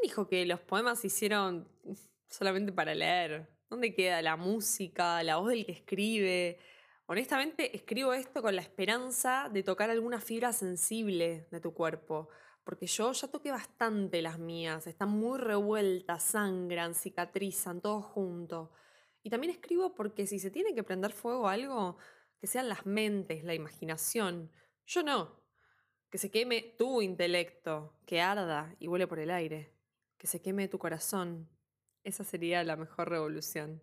¿Quién dijo que los poemas se hicieron solamente para leer? ¿Dónde queda la música, la voz del que escribe? Honestamente, escribo esto con la esperanza de tocar alguna fibra sensible de tu cuerpo, porque yo ya toqué bastante las mías, están muy revueltas, sangran, cicatrizan, todo junto. Y también escribo porque si se tiene que prender fuego algo, que sean las mentes, la imaginación. Yo no. Que se queme tu intelecto, que arda y vuele por el aire. Que se queme tu corazón. Esa sería la mejor revolución.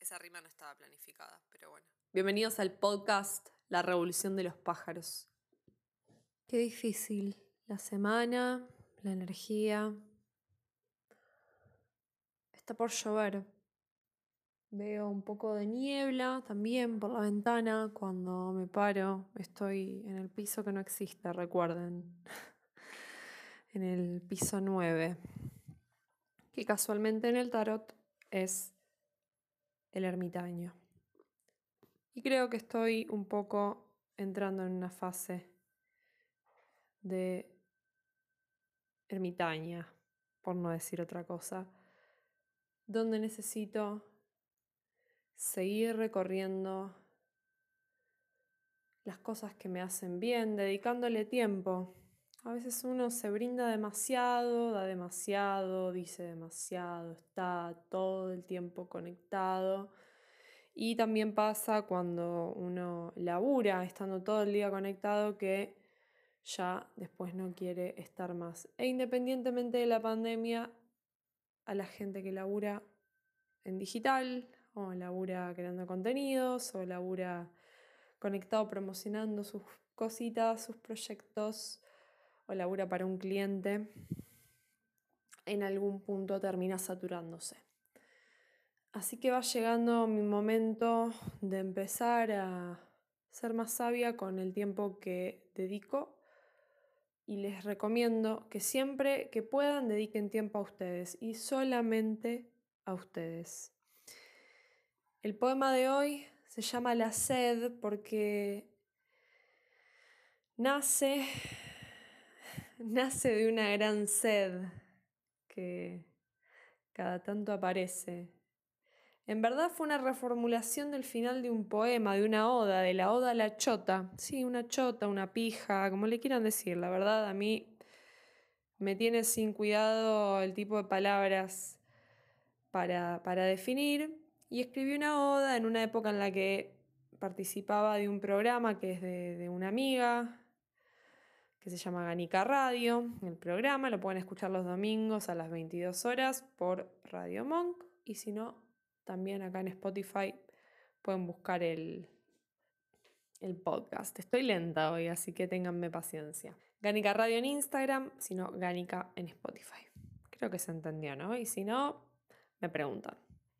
Esa rima no estaba planificada, pero bueno. Bienvenidos al podcast La Revolución de los Pájaros. Qué difícil. La semana, la energía. Está por llover. Veo un poco de niebla también por la ventana cuando me paro. Estoy en el piso que no existe, recuerden. en el piso 9. Que casualmente en el tarot es el ermitaño. Y creo que estoy un poco entrando en una fase de ermitaña, por no decir otra cosa, donde necesito seguir recorriendo las cosas que me hacen bien, dedicándole tiempo. A veces uno se brinda demasiado, da demasiado, dice demasiado, está todo el tiempo conectado y también pasa cuando uno labura, estando todo el día conectado, que ya después no quiere estar más. E independientemente de la pandemia, a la gente que labura en digital, o labura creando contenidos, o labura conectado promocionando sus cositas, sus proyectos, o labura para un cliente, en algún punto termina saturándose. Así que va llegando mi momento de empezar a ser más sabia con el tiempo que dedico y les recomiendo que siempre que puedan dediquen tiempo a ustedes y solamente a ustedes. El poema de hoy se llama La sed porque nace nace de una gran sed que cada tanto aparece en verdad fue una reformulación del final de un poema, de una oda, de la oda a la chota. Sí, una chota, una pija, como le quieran decir. La verdad, a mí me tiene sin cuidado el tipo de palabras para, para definir. Y escribí una oda en una época en la que participaba de un programa que es de, de una amiga, que se llama Ganica Radio. El programa lo pueden escuchar los domingos a las 22 horas por Radio Monk. Y si no, también acá en Spotify pueden buscar el, el podcast. Estoy lenta hoy, así que ténganme paciencia. Ganica Radio en Instagram, sino Ganica en Spotify. Creo que se entendió, ¿no? Y si no, me preguntan.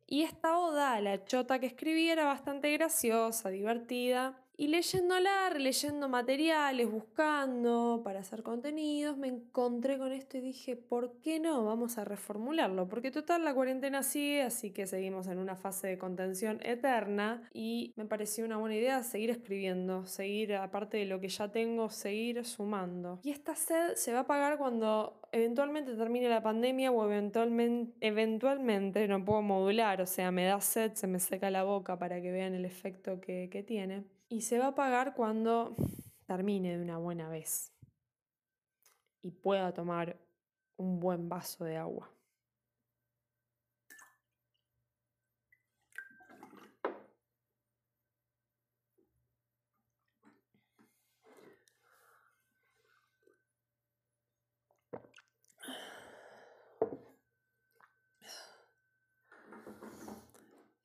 Y esta oda, la chota que escribí, era bastante graciosa, divertida. Y leyéndola, leyendo materiales, buscando para hacer contenidos, me encontré con esto y dije, ¿por qué no? Vamos a reformularlo. Porque total la cuarentena sigue, así que seguimos en una fase de contención eterna y me pareció una buena idea seguir escribiendo, seguir, aparte de lo que ya tengo, seguir sumando. Y esta sed se va a pagar cuando eventualmente termine la pandemia o eventualmente, eventualmente no puedo modular, o sea, me da sed, se me seca la boca para que vean el efecto que, que tiene y se va a pagar cuando termine de una buena vez y pueda tomar un buen vaso de agua.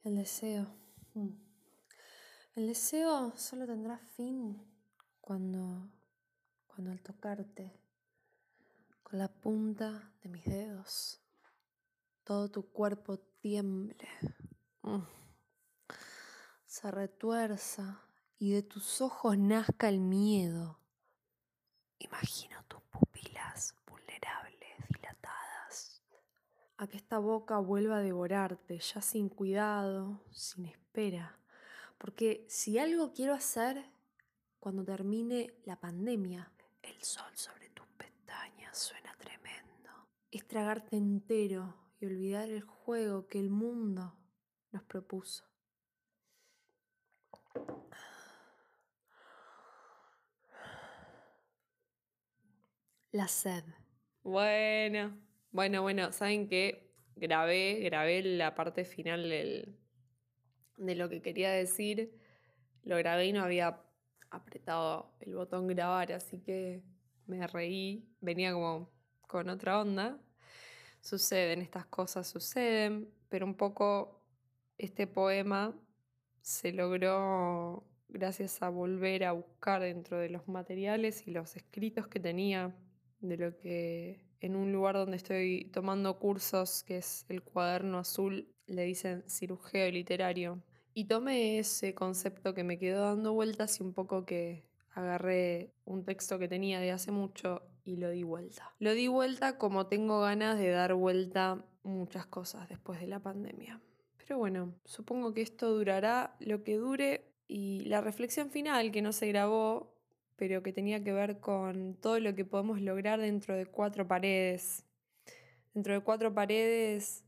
El deseo. Mm. El deseo solo tendrá fin cuando, cuando al tocarte con la punta de mis dedos, todo tu cuerpo tiemble, mm, se retuerza y de tus ojos nazca el miedo. Imagino tus pupilas vulnerables, dilatadas, a que esta boca vuelva a devorarte, ya sin cuidado, sin espera porque si algo quiero hacer cuando termine la pandemia, el sol sobre tus pestañas suena tremendo. es tragarte entero y olvidar el juego que el mundo nos propuso. La sed. Bueno, bueno, bueno, saben que grabé, grabé la parte final del, de lo que quería decir. Lo grabé y no había apretado el botón grabar, así que me reí. Venía como con otra onda. Suceden estas cosas, suceden, pero un poco este poema se logró gracias a volver a buscar dentro de los materiales y los escritos que tenía de lo que en un lugar donde estoy tomando cursos, que es el cuaderno azul, le dicen cirujeo literario. Y tomé ese concepto que me quedó dando vueltas y un poco que agarré un texto que tenía de hace mucho y lo di vuelta. Lo di vuelta como tengo ganas de dar vuelta muchas cosas después de la pandemia. Pero bueno, supongo que esto durará lo que dure y la reflexión final que no se grabó pero que tenía que ver con todo lo que podemos lograr dentro de cuatro paredes. Dentro de cuatro paredes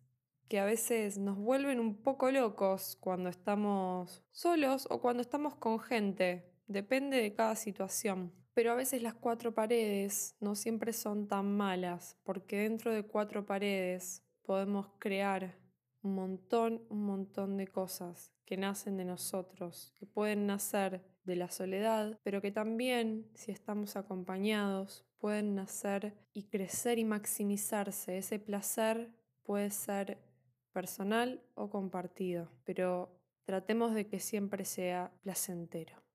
que a veces nos vuelven un poco locos cuando estamos solos o cuando estamos con gente. Depende de cada situación. Pero a veces las cuatro paredes no siempre son tan malas, porque dentro de cuatro paredes podemos crear un montón, un montón de cosas que nacen de nosotros, que pueden nacer de la soledad, pero que también, si estamos acompañados, pueden nacer y crecer y maximizarse. Ese placer puede ser personal o compartido, pero tratemos de que siempre sea placentero.